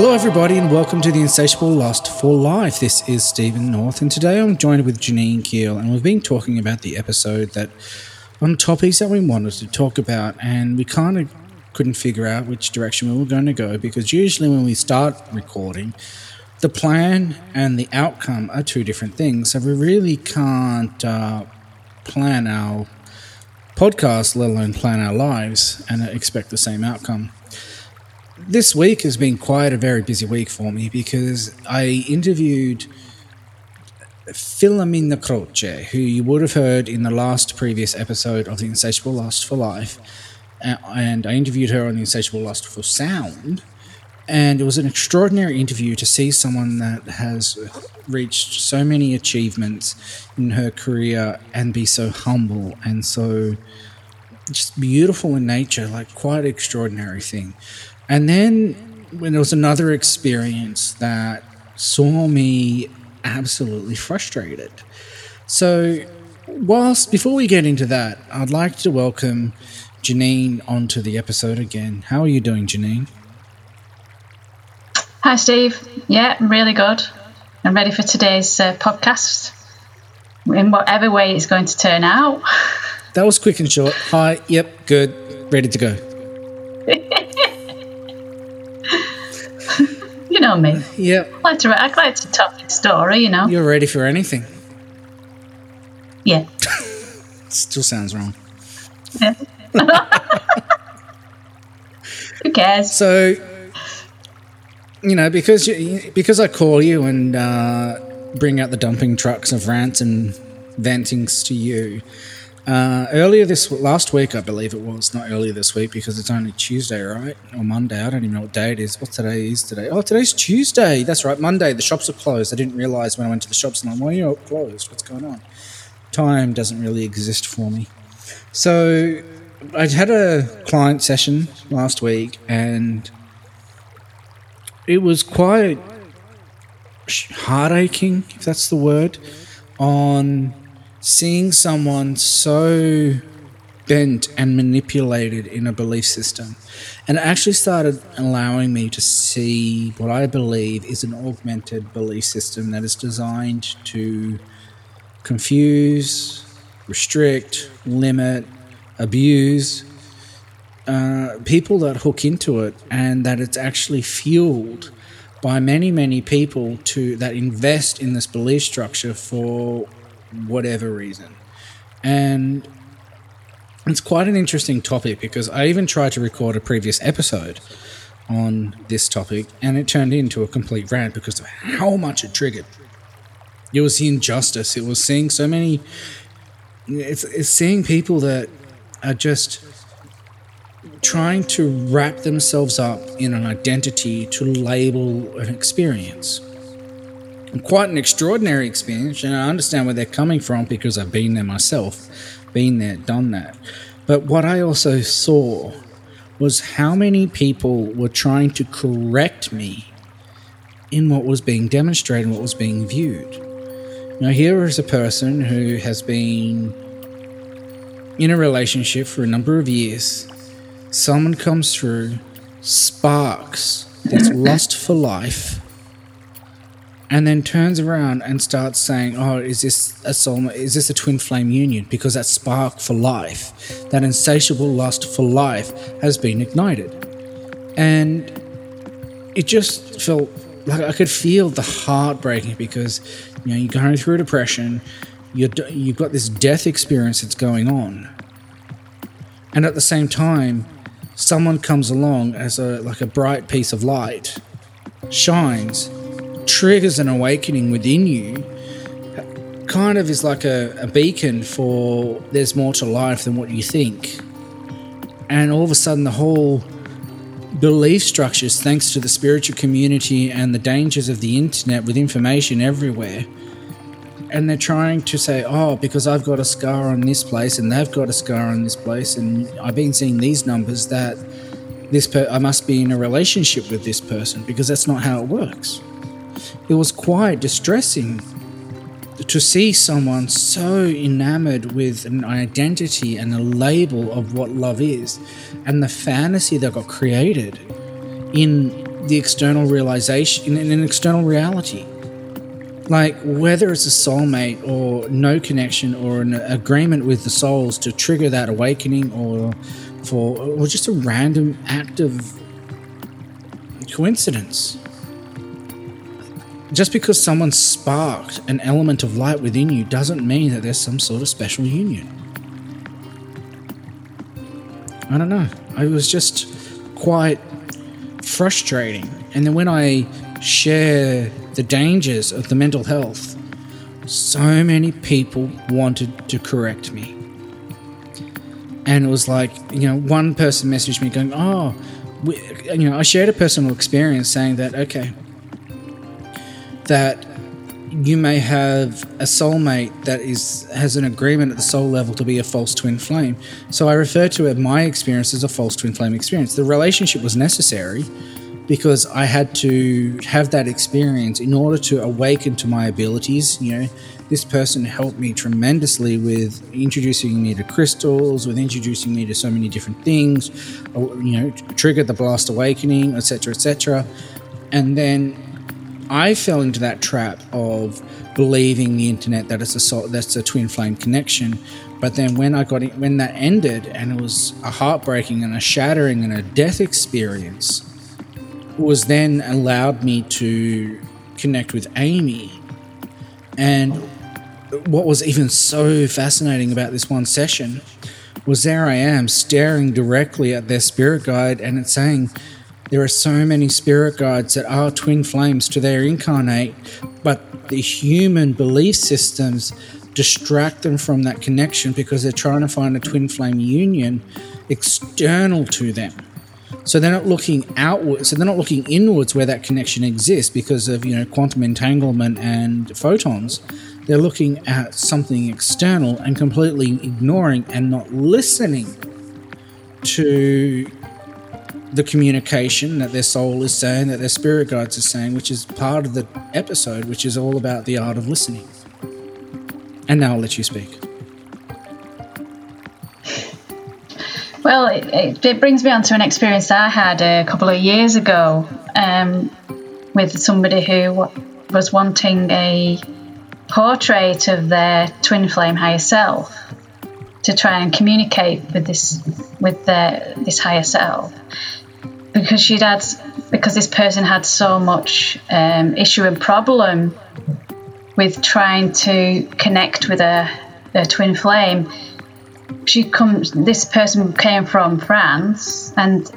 Hello, everybody, and welcome to the Insatiable Lust for Life. This is Steven North, and today I'm joined with Janine Keall, and we've been talking about the episode that on topics that we wanted to talk about, and we kind of couldn't figure out which direction we were going to go because usually when we start recording, the plan and the outcome are two different things. So we really can't uh, plan our podcast, let alone plan our lives, and expect the same outcome. This week has been quite a very busy week for me because I interviewed Filomena Croce, who you would have heard in the last previous episode of The Insatiable Lust for Life. And I interviewed her on The Insatiable Lust for Sound. And it was an extraordinary interview to see someone that has reached so many achievements in her career and be so humble and so just beautiful in nature, like quite extraordinary thing. And then when there was another experience that saw me absolutely frustrated. So, whilst before we get into that, I'd like to welcome Janine onto the episode again. How are you doing, Janine? Hi, Steve. Yeah, really good. I'm ready for today's uh, podcast in whatever way it's going to turn out. That was quick and short. Hi, yep, good, ready to go. you know me. Yep. I like to, I like to tell the story, you know. You're ready for anything. Yeah. Still sounds wrong. yeah. Who cares? So, you know, because you, because I call you and uh, bring out the dumping trucks of rants and ventings to you. Uh, earlier this last week, I believe it was not earlier this week because it's only Tuesday, right, or Monday. I don't even know what day it is. What today is today? Oh, today's Tuesday. That's right, Monday. The shops are closed. I didn't realize when I went to the shops, and I'm, like why are you closed? What's going on? Time doesn't really exist for me. So I had a client session last week, and it was quite heartaching, if that's the word, on seeing someone so bent and manipulated in a belief system. And it actually started allowing me to see what I believe is an augmented belief system that is designed to confuse, restrict, limit, abuse uh, people that hook into it, and that it's actually fueled by many, many people to that invest in this belief structure for whatever reason. And it's quite an interesting topic because I even tried to record a previous episode on this topic and it turned into a complete rant because of how much it triggered. It was the injustice. It was seeing so many. It's, it's seeing people that are just trying to wrap themselves up in an identity to label an experience quite an extraordinary experience, and I understand where they're coming from because I've been there myself, been there, done that. But what I also saw was how many people were trying to correct me in what was being demonstrated, what was being viewed. Now, here is a person who has been in a relationship for a number of years. Someone comes through, sparks this lust for life and then turns around and starts saying, "Oh, is this a soul? Is this a twin flame union? Because that spark for life, that insatiable lust for life, has been ignited." And it just felt like I could feel the heartbreaking because you know you're going through a depression, you you've got this death experience that's going on, and at the same time, someone comes along as a like a bright piece of light, shines triggers an awakening within you kind of is like a, a, beacon for there's more to life than what you think. And all of a sudden, the whole belief structures, thanks to the spiritual community and the dangers of the internet with information everywhere, and they're trying to say, oh, because I've got a scar on this place and they've got a scar on this place, and I've been seeing these numbers that this per- I must be in a relationship with this person because that's not how it works it was quite distressing to see someone so enamored with an identity and a label of what love is and the fantasy that got created in the external realization in an external reality. Like whether it's a soulmate or no connection or an agreement with the souls to trigger that awakening or for or just a random act of coincidence just because someone sparked an element of light within you doesn't mean that there's some sort of special union. I don't know. It was just quite frustrating. And then when i share the dangers of the mental health, so many people wanted to correct me. And it was like, you know, one person messaged me going, Oh, you know, I shared a personal experience saying that, okay, that you may have a soulmate that is has an agreement at the soul level to be a false twin flame. So I refer to it my experience as a false twin flame experience. The relationship was necessary, because I had to have that experience in order to awaken to my abilities. You know, this person helped me tremendously with introducing me to crystals, with introducing me to so many different things. You know, triggered the blast awakening, etc., etc. And then I fell into that trap of believing the internet that it's a that's a twin flame connection. But then when I got it, when that ended, and it was a heartbreaking and a shattering and a death experience was then allowed me to connect with Amy. And what was even so fascinating about this one session was there I am staring directly at their spirit guide, and it's saying there are so many spirit guides that are twin flames to their incarnate, but the human belief systems distract them from that connection because they're trying to find a twin flame union external to them. So they're not looking outwards. So they're not looking inwards where that connection exists because of you know quantum entanglement and photons. They're looking at something external and completely ignoring and not listening to the communication that their soul is saying, that their spirit guides are saying, which is part of the episode, which is all about the art of listening. And now I'll let you speak. Well, it, it, brings me on to an experience I had a couple of years ago um, with somebody who was wanting a portrait of their twin flame higher self to try and communicate with this with their this higher self because she'd had because this person had so much um, issue and problem with trying to connect with a, a twin flame she comes this person came from France and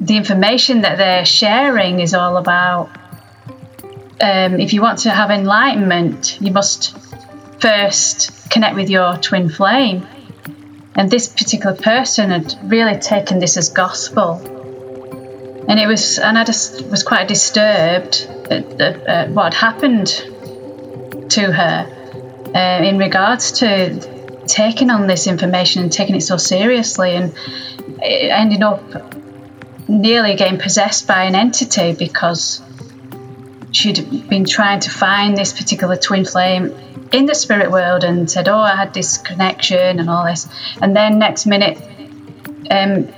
the information that they're sharing is all about um, if you want to have enlightenment you must first connect with your twin flame. And this particular person had really taken this as gospel and it was and i just was quite disturbed at, at, at what happened to her uh, in regards to taking on this information and taking it so seriously, and ending up nearly getting possessed by an entity because she'd been trying to find this particular twin flame in the spirit world and said, "Oh, I had this connection and all this," and then next minute, um,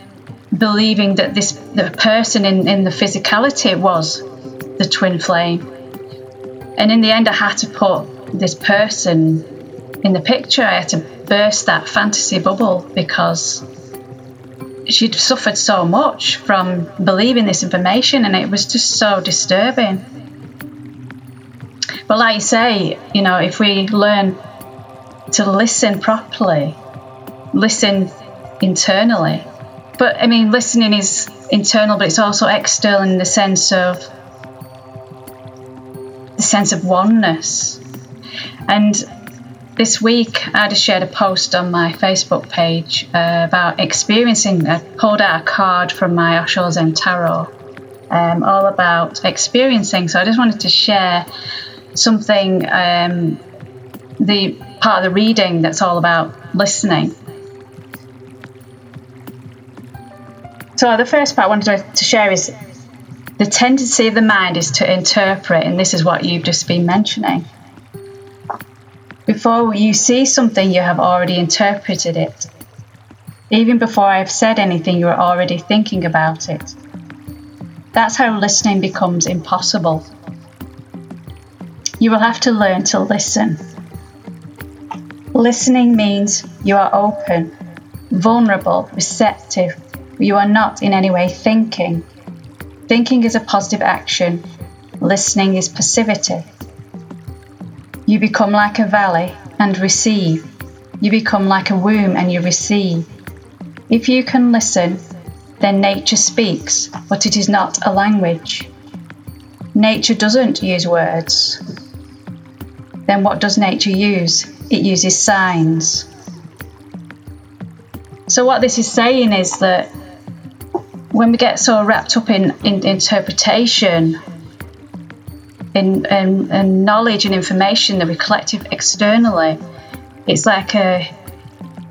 believing that this the person in in the physicality was the twin flame, and in the end, I had to put this person in the picture. I had to burst that fantasy bubble because she'd suffered so much from believing this information and it was just so disturbing. But like you say, you know, if we learn to listen properly, listen internally. But I mean, listening is internal, but it's also external in the sense of the sense of oneness. And this week, I just shared a post on my Facebook page uh, about experiencing. I pulled out a card from my Osho Zen Tarot, um, all about experiencing. So I just wanted to share something, um, the part of the reading that's all about listening. So the first part I wanted to share is the tendency of the mind is to interpret, and this is what you've just been mentioning Before you see something, you have already interpreted it. Even before I've said anything, you're already thinking about it. That's how listening becomes impossible. You will have to learn to listen. Listening means you are open, vulnerable, receptive. You are not in any way thinking. Thinking is a positive action, listening is passivity. You become like a valley and receive. You become like a womb and you receive. If you can listen, then nature speaks, but it is not a language. Nature doesn't use words. Then what does nature use? It uses signs. So, what this is saying is that when we get so wrapped up in, in interpretation in, in, in knowledge and information that we collect externally, it's like a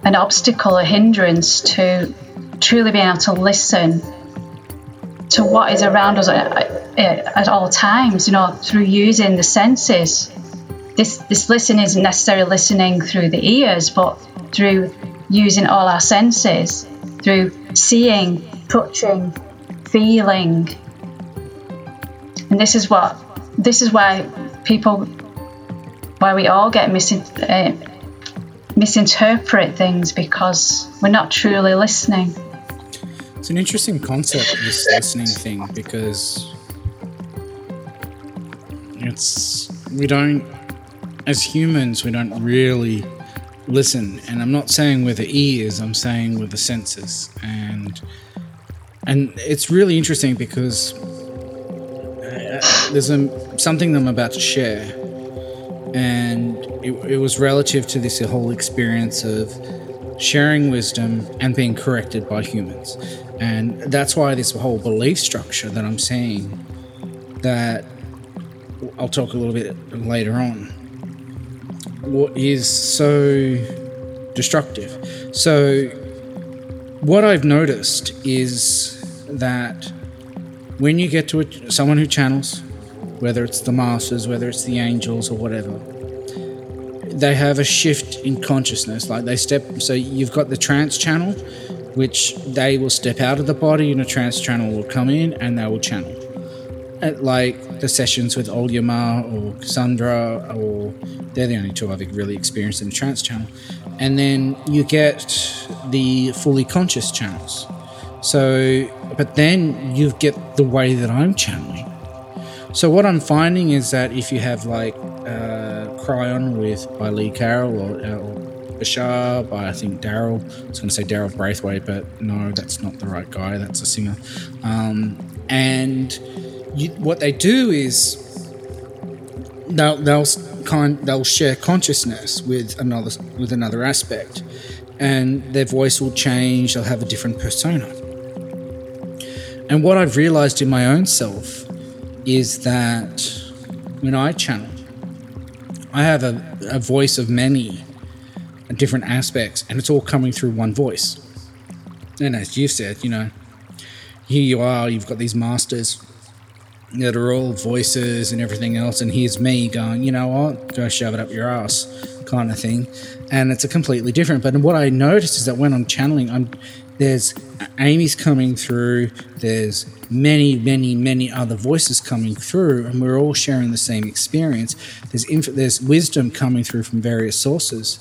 an obstacle, a hindrance to truly being able to listen to what is around us at, at, all times, you know, through using the senses. This, this listening isn't necessarily listening through the ears, but through using all our senses, through seeing, touching, feeling. And this is what this is why people, why we all get uh, misinterpret things because we're not truly listening. It's an interesting concept, this listening thing, because it's we don't, as humans, we don't really listen. And I'm not saying with the ears; I'm saying with the senses. And and it's really interesting because uh, there's a, something I'm about to share, and it, it was relative to this whole experience of sharing wisdom and being corrected by humans. And that's why this whole belief structure that I'm seeing that I'll talk a little bit later on what is so destructive. So what I've noticed is that when you get to a, someone who channels, whether it's the masters, whether it's the angels, or whatever, they have a shift in consciousness. Like they step, so you've got the trance channel, which they will step out of the body, and a trance channel will come in and they will channel. At like the sessions with Olyama or Cassandra, or they're the only two I've really experienced in the trance channel. And then you get the fully conscious channels. So but then you get the way that I'm channeling. So what I'm finding is that if you have like uh, Kryon with by Lee Carroll or, uh, or Bashar by I think Daryl, I was going to say Daryl Braithwaite, but no, that's not the right guy. That's a singer. Um, and what they do is they'll they'll they'll share consciousness with another with another aspect, and their voice will change. They'll have a different persona. And what I've realized in my own self is that when I channel, I have a, a voice of many different aspects, and it's all coming through one voice. And as you said, you know, here you are, you've got these masters that are all voices and everything else, and here's me going, you know what, go shove it up your ass, kind of thing. And it's a completely different. But what I notice is that when I'm channeling, I'm there's Amy's coming through, there's many, many, many other voices coming through, and we're all sharing the same experience. There's, inf- there's wisdom coming through from various sources.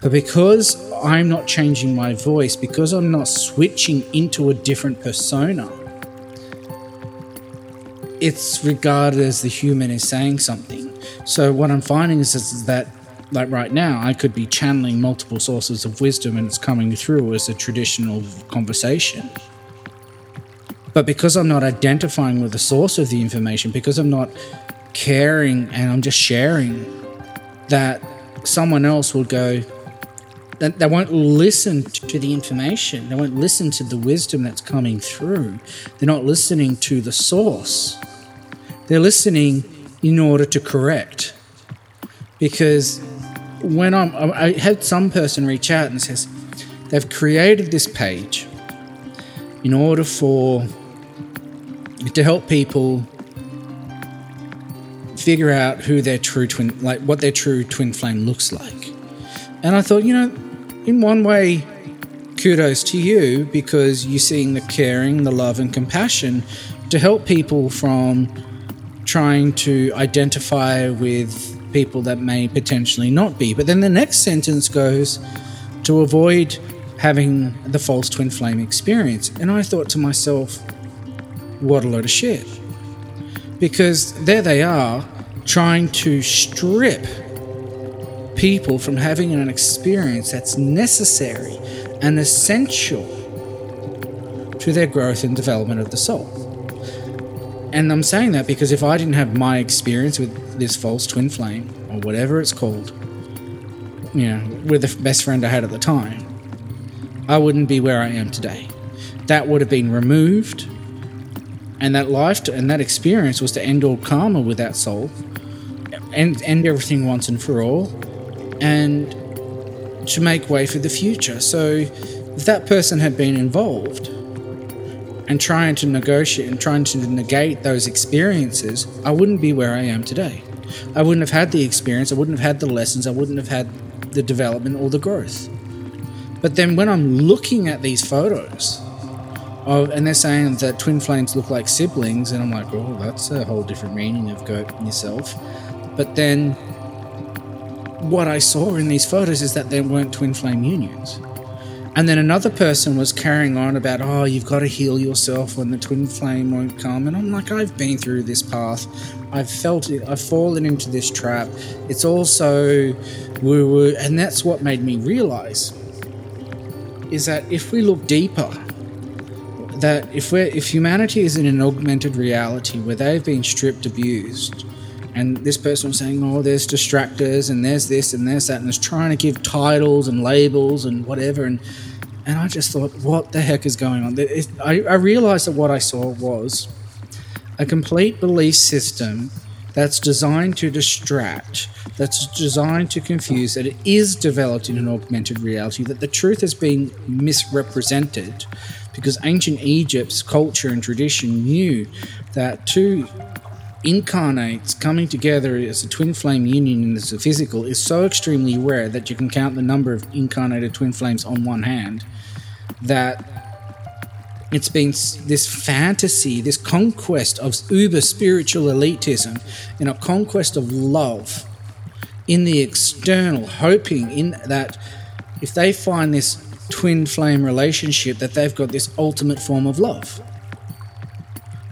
But because I'm not changing my voice, because I'm not switching into a different persona, it's regarded as the human is saying something. So what I'm finding is, is that like right now, I could be channeling multiple sources of wisdom and it's coming through as a traditional conversation. But because I'm not identifying with the source of the information, because I'm not caring and I'm just sharing, that someone else will go, that they won't listen to the information. They won't listen to the wisdom that's coming through. They're not listening to the source. They're listening in order to correct. Because when I'm, I had some person reach out and says they've created this page in order for to help people figure out who their true twin, like what their true twin flame looks like. And I thought, you know, in one way, kudos to you because you're seeing the caring, the love, and compassion to help people from trying to identify with people that may potentially not be. But then the next sentence goes to avoid having the false twin flame experience. And I thought to myself, what a load of shit. Because there they are trying to strip people from having an experience that's necessary and essential to their growth and development of the soul. And I'm saying that because if I didn't have my experience with this false twin flame, or whatever it's called, you know, with the best friend I had at the time, I wouldn't be where I am today. That would have been removed, and that life to, and that experience was to end all karma with that soul, and end everything once and for all, and to make way for the future. So, if that person had been involved and trying to negotiate and trying to negate those experiences, I wouldn't be where I am today. I wouldn't have had the experience, I wouldn't have had the lessons, I wouldn't have had the development or the growth. But then when I'm looking at these photos, of, and they're saying that twin flames look like siblings, and I'm like, oh, that's a whole different meaning of goat yourself. But then what I saw in these photos is that there weren't twin flame unions. And then another person was carrying on about, oh, you've got to heal yourself when the twin flame won't come. And I'm like, I've been through this path. I've felt it. I've fallen into this trap. It's also woo woo. And that's what made me realize is that if we look deeper, that if we're if humanity is in an augmented reality where they've been stripped, abused, and this person was saying, "Oh, there's distractors, and there's this, and there's that," and is trying to give titles and labels and whatever, and and I just thought, "What the heck is going on?" It, I, I realized that what I saw was a complete belief system that's designed to distract, that's designed to confuse, that it is developed in an augmented reality, that the truth has been misrepresented because ancient Egypt's culture and tradition knew that two incarnates coming together as a twin flame union as a physical is so extremely rare that you can count the number of incarnated twin flames on one hand that it's been this fantasy, this conquest of uber spiritual elitism and a conquest of love in the external, hoping in that if they find this twin flame relationship, that they've got this ultimate form of love.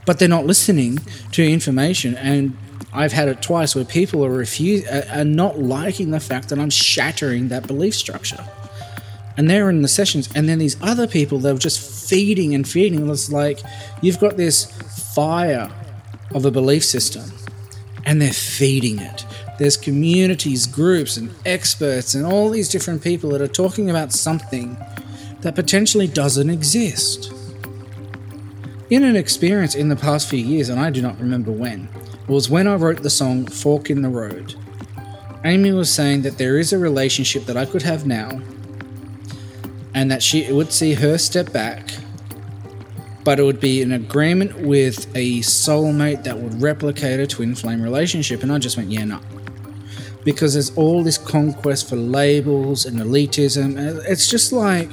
But they're not listening to information, and I've had it twice where people are refuse uh, are not liking the fact that I'm shattering that belief structure. And they're in the sessions. And then these other people they're just feeding and feeding it's like you've got this fire of a belief system and they're feeding it. There's communities groups and experts and all these different people that are talking about something that potentially doesn't exist in an experience in the past few years and i do not remember when was when i wrote the song fork in the road amy was saying that there is a relationship that i could have now and that she would see her step back, but it would be an agreement with a soulmate that would replicate a twin flame relationship. And I just went, yeah, no. Because there's all this conquest for labels and elitism. It's just like,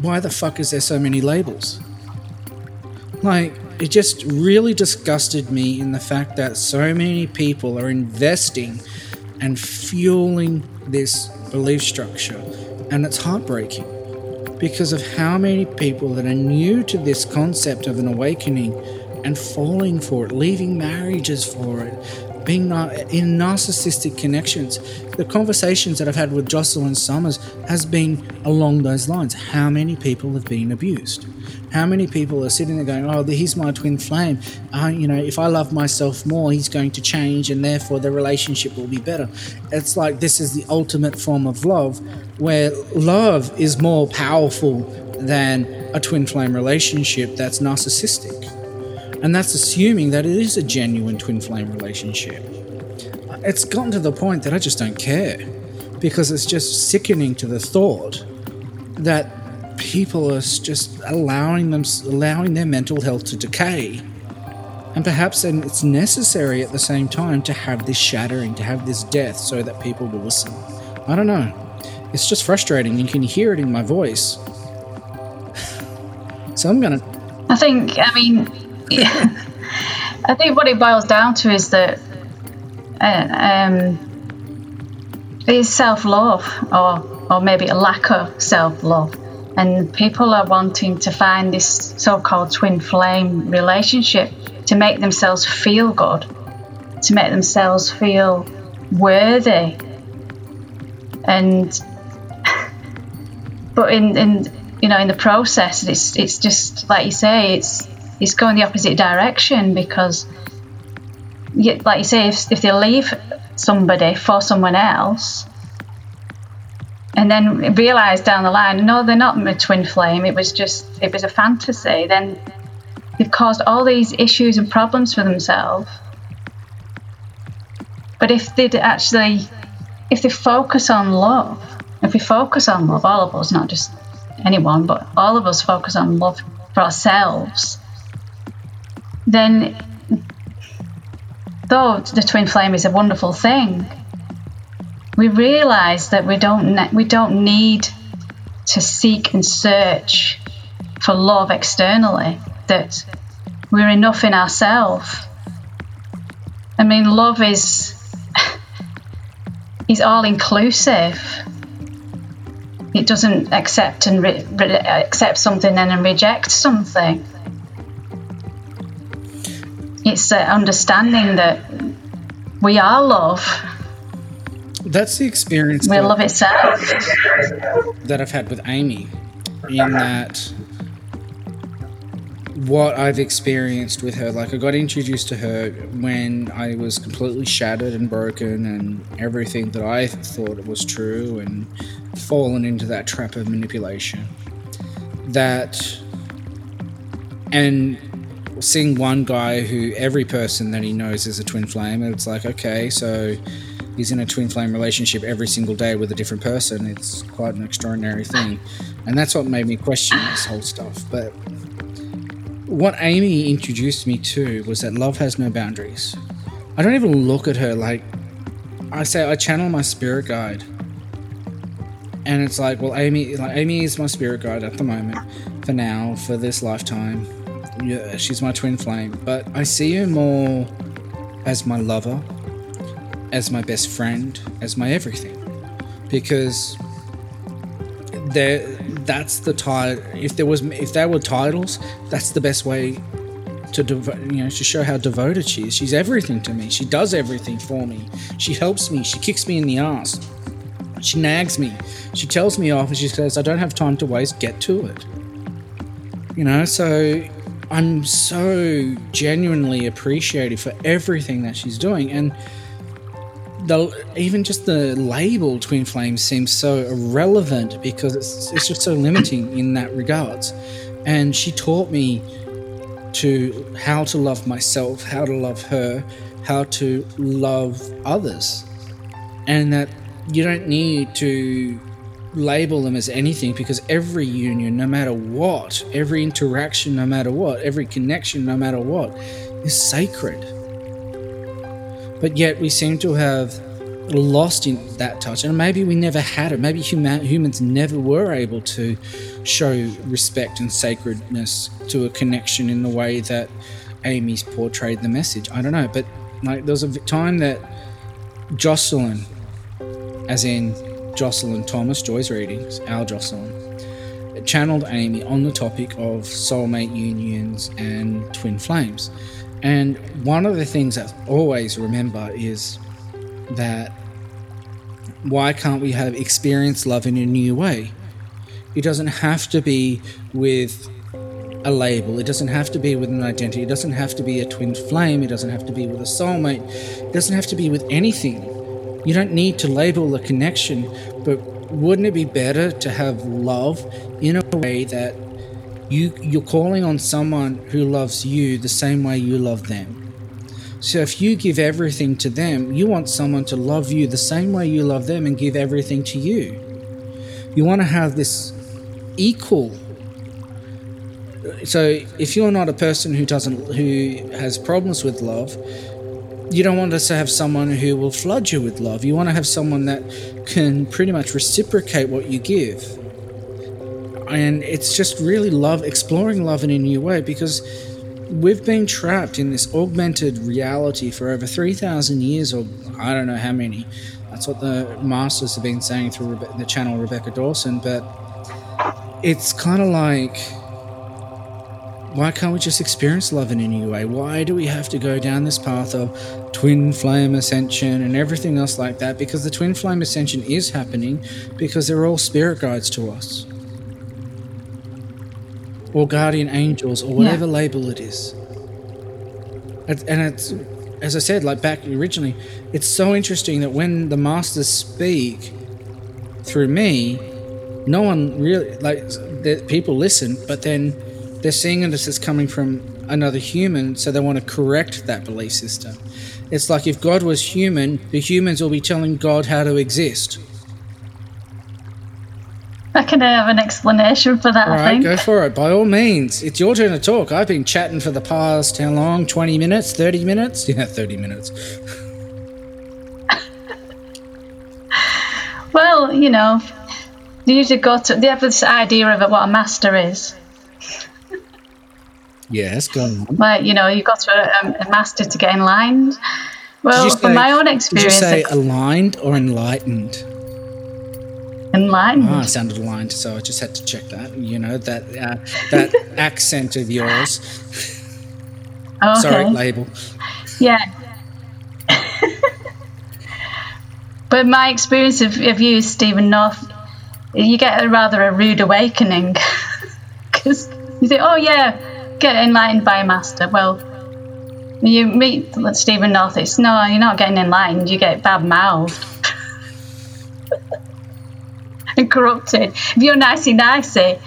why the fuck is there so many labels? Like, it just really disgusted me in the fact that so many people are investing and fueling this belief structure, and it's heartbreaking because of how many people that are new to this concept of an awakening and falling for it, leaving marriages for it, being in narcissistic connections. The conversations that I've had with Jocelyn Summers has been along those lines. How many people have been abused? How many people are sitting there going, "Oh, he's my twin flame. Uh, you know, if I love myself more, he's going to change, and therefore the relationship will be better." It's like this is the ultimate form of love, where love is more powerful than a twin flame relationship that's narcissistic, and that's assuming that it is a genuine twin flame relationship. It's gotten to the point that I just don't care because it's just sickening to the thought that people are just allowing them allowing their mental health to decay And perhaps then it's necessary at the same time to have this shattering, to have this death, so that people will listen. I don't know. It's just frustrating. You can hear it in my voice. so I'm gonna. I think. I mean, I think what it boils down to is that uh, um, is self love, or or maybe a lack of self love. And people are wanting to find this so called twin flame relationship to make themselves feel good, to make themselves feel worthy. And but in, in you know in the process it's it's just like you say it's it's going the opposite direction because like you say if, if they leave somebody for someone else and then realize down the line, no, they're not a twin flame. It was just, it was a fantasy. Then they've caused all these issues and problems for themselves. But if they'd actually, if they focus on love, if we focus on love, all of us, not just anyone, but all of us focus on love for ourselves, then though the twin flame is a wonderful thing, we realize that we don't ne- we don't need to seek and search for love externally that we're enough in ourselves i mean love is is all inclusive it doesn't accept and re- re- accept something and then reject something it's understanding that we are love that's the experience we that, love itself that I've had with Amy, in that what I've experienced with her, like I got introduced to her when I was completely shattered and broken, and everything that I thought was true, and fallen into that trap of manipulation. That, and seeing one guy who every person that he knows is a twin flame, it's like, okay, so he's in a twin flame relationship every single day with a different person. It's quite an extraordinary thing. And that's what made me question this whole stuff. But what Amy introduced me to was that love has no boundaries. I don't even look at her like I say I channel my spirit guide. And it's like, well, Amy, like Amy is my spirit guide at the moment, for now, for this lifetime. Yeah, she's my twin flame, but I see her more as my lover, as my best friend, as my everything. Because there that's the title if there was if there were titles, that's the best way to devo- you know to show how devoted she is. She's everything to me. She does everything for me. She helps me. She kicks me in the ass. She nags me. She tells me off and she says, I don't have time to waste, get to it. You know, so I'm so genuinely appreciative for everything that she's doing. And the even just the label twin flames seems so irrelevant because it's, it's just so limiting in that regards and she taught me to how to love myself how to love her how to love others and that you don't need to label them as anything because every union no matter what every interaction no matter what every connection no matter what is sacred. But yet we seem to have lost in that touch and maybe we never had it. Maybe human, humans never were able to show respect and sacredness to a connection in the way that amy's portrayed the message. I don't know but like there was a time that jocelyn as in jocelyn thomas joy's readings our jocelyn channeled amy on the topic of soulmate unions and twin flames. And one of the things I always remember is that why can't we have experienced love in a new way? It doesn't have to be with a label, it doesn't have to be with an identity, it doesn't have to be a twin flame, it doesn't have to be with a soulmate, it doesn't have to be with anything. You don't need to label the connection, but wouldn't it be better to have love in a way that you you're calling on someone who loves you the same way you love them? So if you give everything to them, you want someone to love you the same way you love them and give everything to you. You want to have this equal so if you're not a person who doesn't who has problems with love, you don't want us to have someone who will flood you with love. You want to have someone that can pretty much reciprocate what you give. And it's just really love exploring love in a new way because we've been trapped in this augmented reality for over 3,000 years, or I don't know how many. That's what the masters have been saying through the channel Rebecca Dawson. But it's kind of like, why can't we just experience love in a new way? Why do we have to go down this path of twin flame ascension and everything else like that? Because the twin flame ascension is happening because they're all spirit guides to us or guardian angels or whatever Yeah. label it is. And and it's, as I said, like back originally, it's so interesting that when the masters speak through me, no one really, like, people listen, but then they're seeing it as it's coming from another human, so they want to correct that belief system. It's like if God was human, the humans will be telling God how to exist. I can have an explanation for that, All I think. go for it. By all means. It's your turn to talk. I've been chatting for the past, how long? 20 minutes? 30 minutes? Yeah, 30 minutes. Well, you know, they usually go to, they have this idea of what a master is. Yes, go on. Like, you know, you've got to a, a master to get enlightened. Well, you from my own experience. Did you say ex- aligned or enlightened? enlightened. Ah, it sounded aligned, so I just had to check that. You know, that uh, that accent of yours. okay. Sorry, label. Yeah. but my experience of, of you, Steven North, you get a rather a rude awakening. Because you think, oh, yeah, get enlightened by a master. Well, you meet Steven North, it's no, you're not getting enlightened, you get bad mouthed. and corrupted. If you're nicey nicey,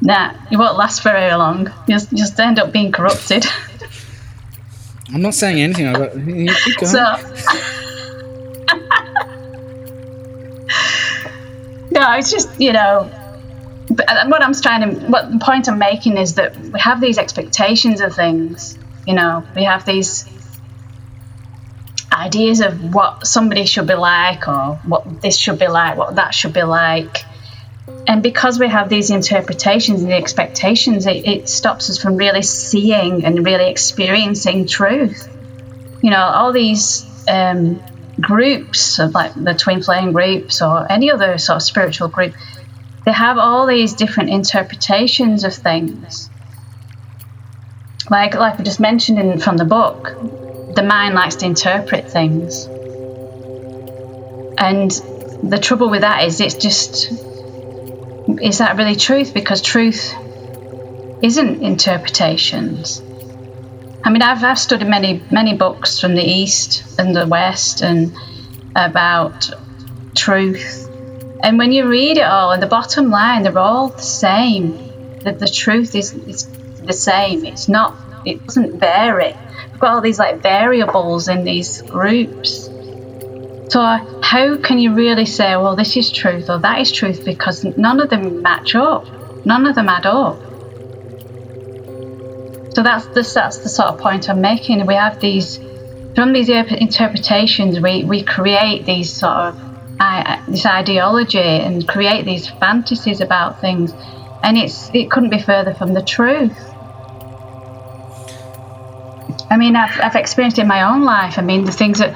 nah, you won't last very long. You'll just, end up being corrupted. I'm not saying anything. I got. you keep going. So, no, it's just you know. Uh, what I'm trying to, what the point I'm making is that we have these expectations of things. You know, we have these ideas of what somebody should be like, or what this should be like, what that should be like. And because we have these interpretations and the expectations, it, it stops us from really seeing and really experiencing truth you know, all these um, groups of like the twin flame groups or any other sort of spiritual group, they have all these different interpretations of things. Like, like I just mentioned in, from the book, the mind likes to interpret things. And the trouble with that is it's just, is that really truth? Because truth isn't interpretations. I mean, I've, I've studied many many books from the East and the West and about truth. And when you read it all, and the bottom line, they're all the same. That the truth is, is the same. It's not. It doesn't vary. We've got all these like variables in these groups. So how can you really say, well, this is truth or that is truth? Because none of them match up. None of them add up. So that's the, that's the sort of point I'm making. We have these from these interpretations, we, we create these sort of this ideology and create these fantasies about things, and it's it couldn't be further from the truth. I mean, I've, I've experienced in my own life. I mean, the things that,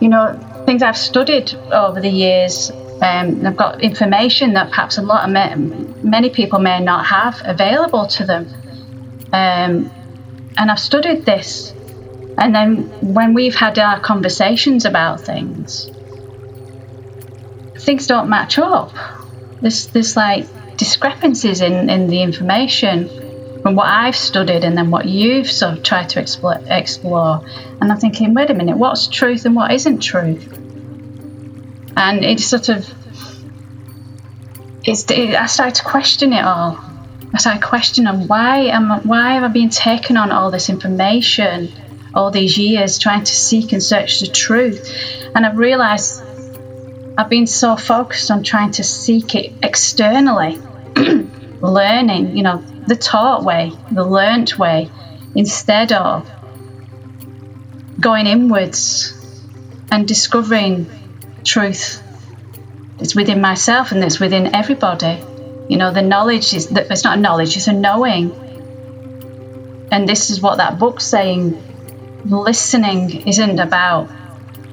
you know, things I've studied over the years. Um, I've got information that perhaps a lot of ma- many people may not have available to them. Um, and I've studied this. And then when we've had our conversations about things, things don't match up. There's, there's like discrepancies in, in the information from what I've studied and then what you've sort of tried to explore, explore. And I'm thinking, wait a minute, what's truth and what isn't truth? And it sort of, it's, it, I started to question it all. I started questioning why am why have I been taken on all this information all these years trying to seek and search the truth, and I've realised I've been so focused on trying to seek it externally learning, you know, the taught way, the learnt way, instead of going inwards and discovering truth that's within myself and that's within everybody. You know, the knowledge is that it's not knowledge, it's a knowing. And this is what that book's saying. Listening isn't about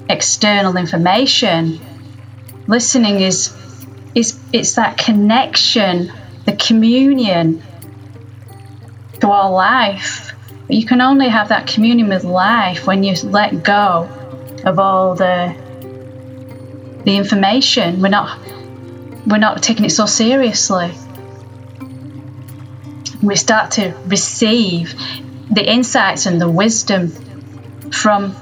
external information. Listening is is it's that connection, the communion to our life. You can only have that communion with life when you let go of all the the information. We're not we're not taking it so seriously. We start to receive the insights and the wisdom from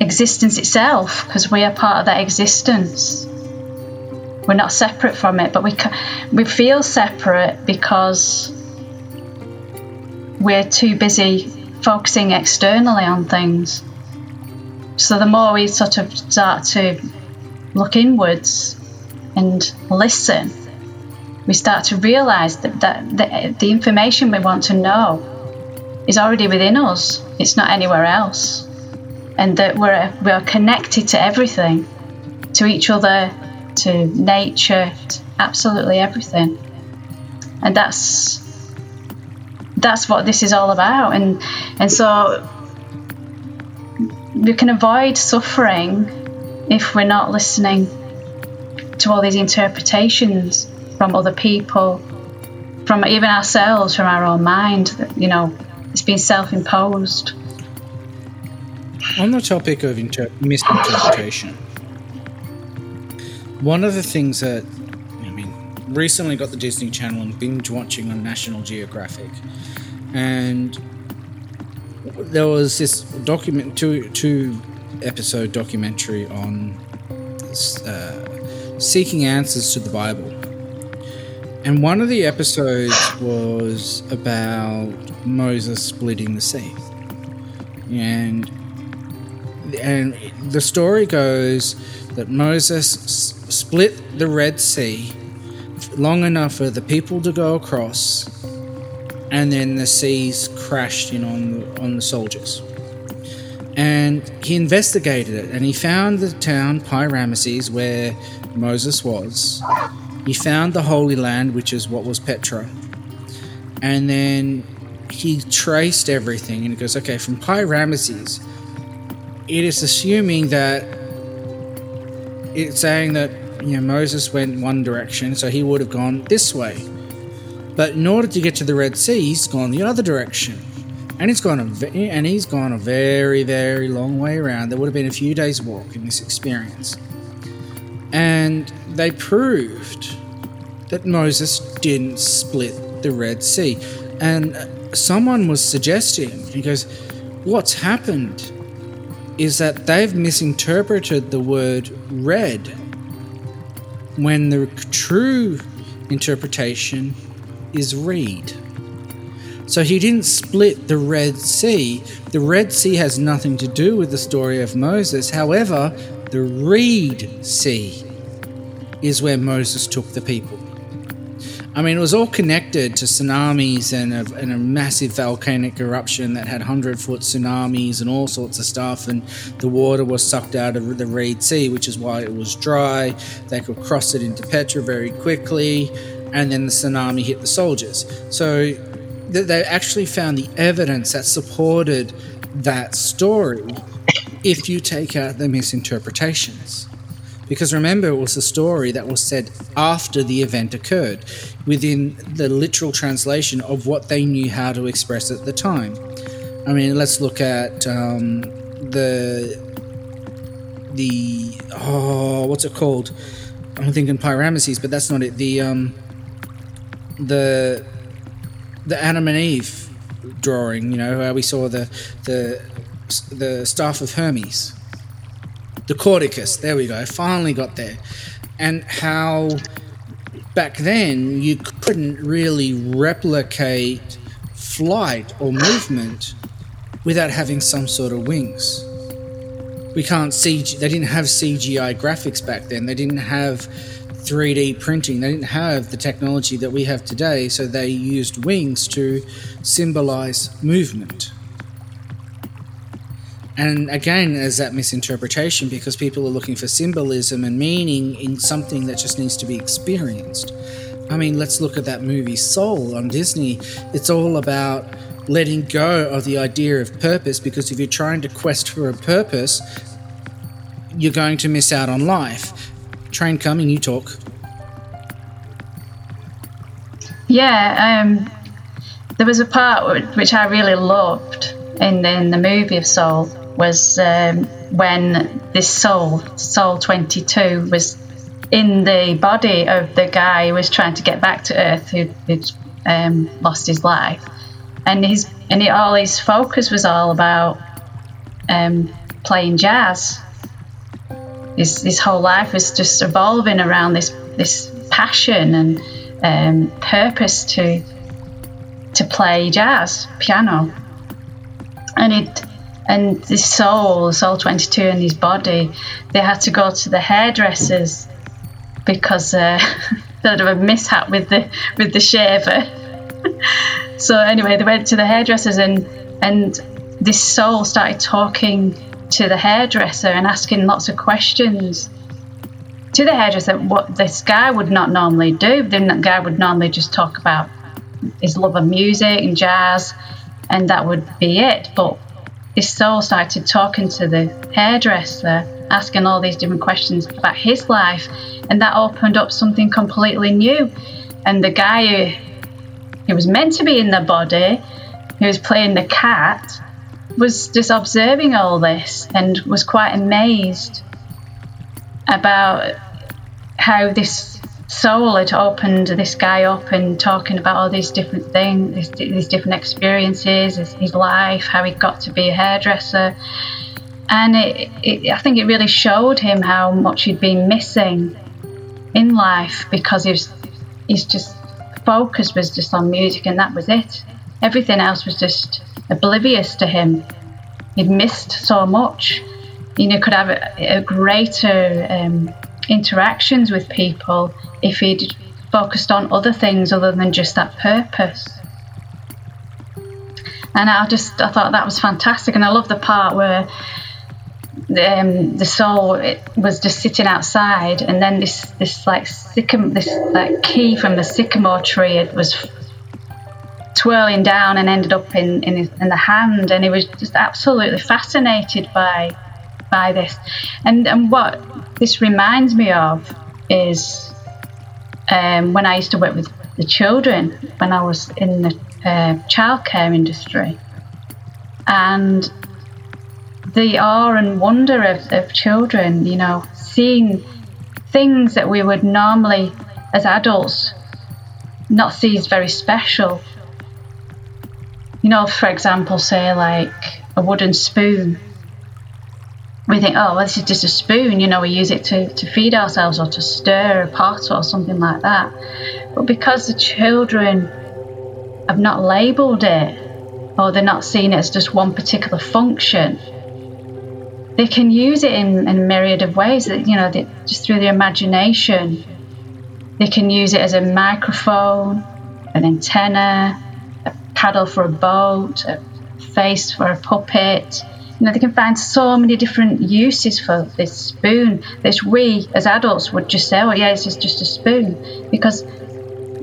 existence itself because we are part of that existence. We're not separate from it, but we we feel separate because we're too busy focusing externally on things. So the more we sort of start to look inwards and listen, we start to realize that, that the, the information we want to know is already within us. It's not anywhere else. And that we're, we're connected to everything, to each other, to nature, to absolutely everything. And that's that's what this is all about. And and so we can avoid suffering if we're not listening to all these interpretations from other people, from even ourselves, from our own mind. That you know, it's been self-imposed. On the topic of inter- misinterpretation, one of the things that I mean, recently got the Disney Channel and binge watching on National Geographic, and there was this document two two episode documentary on uh, seeking answers to the Bible, and one of the episodes was about Moses splitting the sea, and and the story goes that Moses s- split the Red Sea long enough for the people to go across, and then the seas crashed in on the, on the soldiers. And he investigated it, and he found the town Pi Ramesses where Moses was. He found the Holy Land, which is what was Petra, and then he traced everything, and he goes, okay, from Pi Ramesses, it is assuming that it's saying that you know Moses went one direction, so he would have gone this way. But in order to get to the Red Sea, he's gone the other direction, and he's gone a ve- and he's gone a very very long way around. There would have been a few days' walk in this experience, and they proved that Moses didn't split the Red Sea, and someone was suggesting he goes, "What's happened?" Is that they've misinterpreted the word red when the true interpretation is reed. So he didn't split the Red Sea. The Red Sea has nothing to do with the story of Moses. However, the Reed Sea is where Moses took the people. I mean, it was all connected to tsunamis and a, and a massive volcanic eruption that had 100 foot tsunamis and all sorts of stuff. And the water was sucked out of the Reed Sea, which is why it was dry. They could cross it into Petra very quickly. And then the tsunami hit the soldiers. So th- they actually found the evidence that supported that story if you take out the misinterpretations. Because remember, it was a story that was said after the event occurred, within the literal translation of what they knew how to express at the time. I mean, let's look at um, the the oh, what's it called? I'm thinking Pi but that's not it. The um, the the Adam and Eve drawing. You know, how we saw the the the staff of Hermes the Caduceus. There we go. Finally got there. And how back then you couldn't really replicate flight or movement without having some sort of wings. We can't see. They didn't have CGI graphics back then. They didn't have 3D printing. They didn't have the technology that we have today, so they used wings to symbolize movement. And again, there's that misinterpretation because people are looking for symbolism and meaning in something that just needs to be experienced. I mean, let's look at that movie Soul on Disney. It's all about letting go of the idea of purpose because if you're trying to quest for a purpose, you're going to miss out on life. Train coming, you talk. Yeah, um, there was a part which I really loved in, in the movie of Soul was um, when this soul, Soul 22, was in the body of the guy who was trying to get back to Earth who had um, lost his life. And his and he, all his focus was all about um, playing jazz. His, his whole life was just evolving around this this passion and um, purpose to to play jazz piano, and it and this soul, soul 22 in his body, they had to go to the hairdressers because uh, they had a mishap with the with the shaver. so anyway, they went to the hairdressers and and this soul started talking to the hairdresser and asking lots of questions to the hairdresser what this guy would not normally do. The guy would normally just talk about his love of music and jazz, and that would be it. But his soul started talking to the hairdresser, asking all these different questions about his life, and that opened up something completely new. And the guy who, who was meant to be in the body, who was playing the cat, was just observing all this and was quite amazed about how this soul had opened this guy up and talking about all these different things, these, different experiences, his, his, life, how he got to be a hairdresser. And it, it, I think it really showed him how much he'd been missing in life because his, his just focus was just on music and that was it. Everything else was just oblivious to him. He'd missed so much. You know, could have a, a greater um, interactions with people if he'd focused on other things other than just that purpose. And I just I thought that was fantastic, and I love the part where um, the soul was just sitting outside, and then this this like this like key from the sycamore tree it was twirling down and ended up in in, in the hand, and he was just absolutely fascinated by by this. And and what this reminds me of is um, when I used to work with the children when I was in the uh, childcare industry, and the awe and wonder of, of children, you know, seeing things that we would normally, as adults, not see as very special. You know, for example, say like a wooden spoon we think, oh, well, this is just a spoon, you know, we use it to, to feed ourselves or to stir a pot or something like that. But because the children have not labelled it or they're not seeing it as just one particular function, they can use it in, in a myriad of ways that, you know, they, just through their imagination. They can use it as a microphone, an antenna, a paddle for a boat, a face for a puppet know, they can find so many different uses for this spoon that we as adults would just say, "Oh, yeah, this is just a spoon," because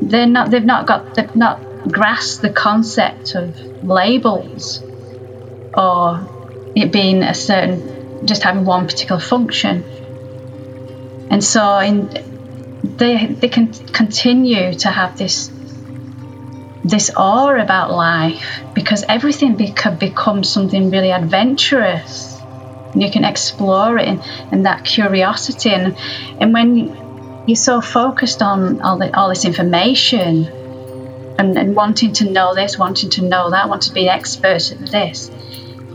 they're not. They've not got. They've not grasped the concept of labels or it being a certain, just having one particular function. And so, in they they can continue to have this this awe about life because everything be- can become something really adventurous. You can explore it and, that curiosity. And, and when you're so focused on all, the, all this information and, and wanting to know this, wanting to know that, wanting to be experts at this,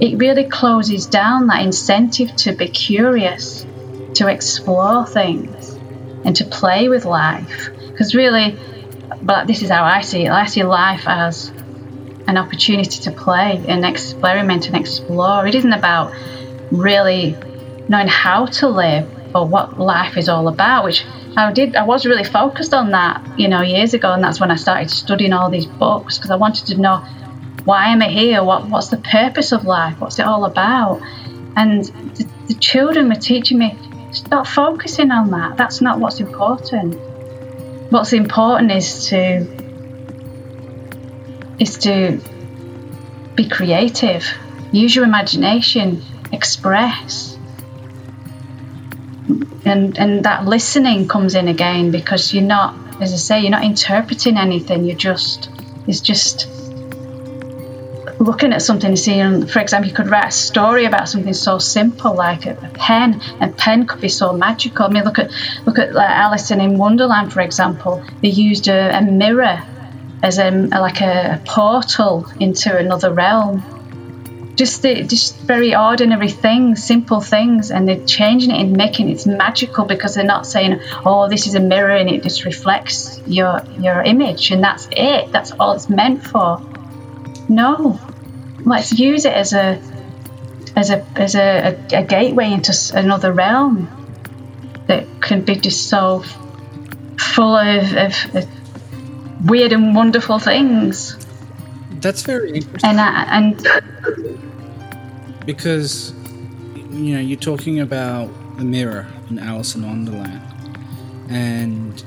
it really closes down that incentive to be curious, to explore things, and to play with life. Because really, but this is how I see it. I see life as an opportunity to play and experiment and explore. It isn't about really knowing how to live. or what life is all about, which I did. I was really focused on that, you know, years ago, and that's when I started studying all these books because I wanted to know why am I here? What what's the purpose of life? What's it all about? And the, the children were teaching me stop focusing on that. That's not what's important. What's important is to is to be creative, use your imagination, express. And and that listening comes in again because you're not, as I say, you're not interpreting anything. You're just it's just looking at something and seeing, for example, you could write a story about something so simple like a, pen, and pen could be so magical. I mean, look at look at like Alice in Wonderland, for example. They used a, a mirror as um, a, like a, a portal into another realm. Just the, just very ordinary things, simple things, and they're changing it and making it magical because they're not saying, "Oh, this is a mirror and it just reflects your your image and that's it. That's all it's meant for." No, let's use it as a as a as a, a, a gateway into another realm that can be just so full of, of, of weird and wonderful things. That's very interesting. And I, and because you know you're talking about the mirror in Alice in Wonderland, and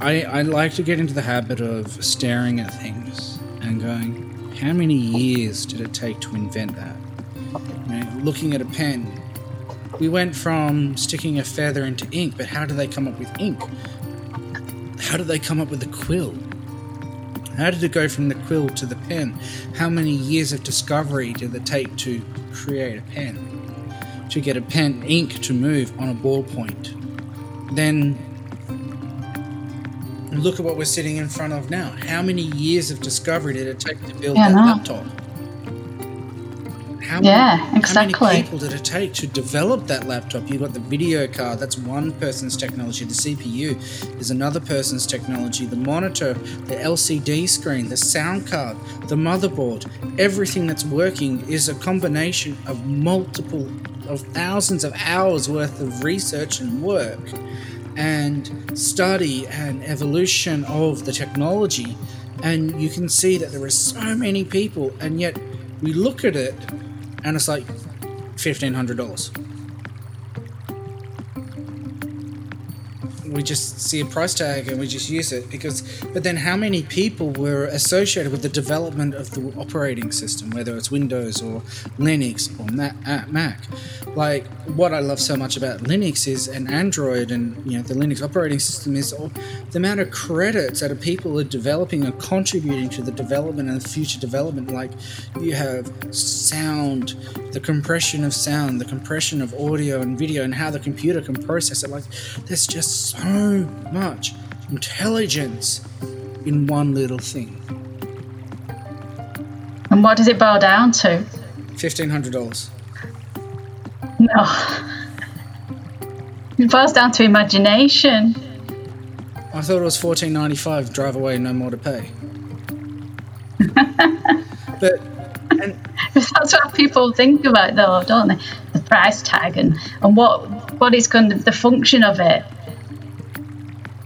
I I like to get into the habit of staring at things and going, how many years did it take to invent that? You know, looking at a pen, we went from sticking a feather into ink, but how did they come up with ink? How did they come up with a quill? How did it go from the quill to the pen? How many years of discovery did it take to create a pen? To get a pen ink to move on a ballpoint? Then look at what we're sitting in front of now. How many years of discovery did it take to build Yeah, that no. laptop? How Yeah, How exactly. many people did it take to develop that laptop? You've got the video card, that's one person's technology. The CPU is another person's technology. The monitor, the LCD screen, the sound card, the motherboard, everything that's working is a combination of multiple, of thousands of hours worth of research and work and study and evolution of the technology. And you can see that there are so many people, and yet we look at it and it's like $1,500. We just see a price tag and we just use it because, but then how many people were associated with the development of the operating system, whether it's Windows or Linux or uh, Mac? Like, what I love so much about Linux is, and Android and, you know, the Linux operating system is the amount of credits that people are developing and contributing to the development and the future development. Like, you have sound, the compression of sound, the compression of audio and video, and how the computer can process it. Like, there's just so much intelligence in one little thing. and what does it boil down to? $1,500. No. It boils down to imagination. I thought it was fourteen ninety five. Drive away, no more to pay. but That's what people think about, though, don't they? The price tag and, and what what is going to the function of it.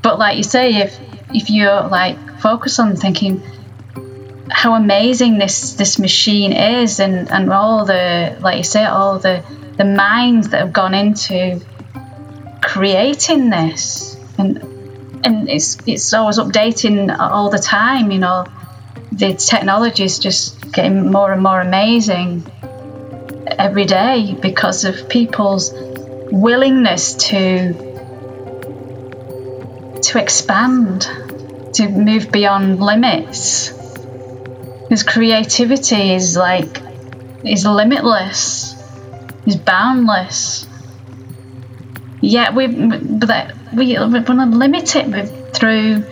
But like you say, if if you're like focus on thinking how amazing this this machine is, and and all the like you say, all the the minds that have gone into creating this, and and it's it's always updating all the time, you know. The technology is just getting more and more amazing every day because of people's willingness to to expand, to move beyond limits. Because creativity is like is limitless, is boundless. Yet we that we we want to limit it through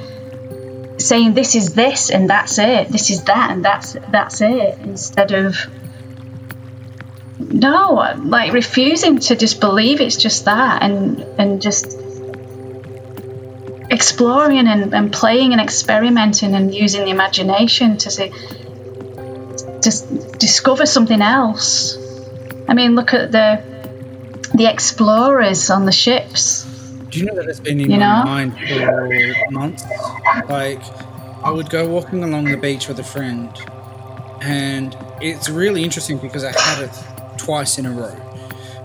saying this is this and that's it, this is that and that's that's it, instead of no, like refusing to just believe it's just that and and just exploring and, and playing and experimenting and using the imagination to say just discover something else. I mean, look at the the explorers on the ships. Do you know that it's been in You my know? mind for months? Like, I would go walking along the beach with a friend, and it's really interesting because I had it twice in a row,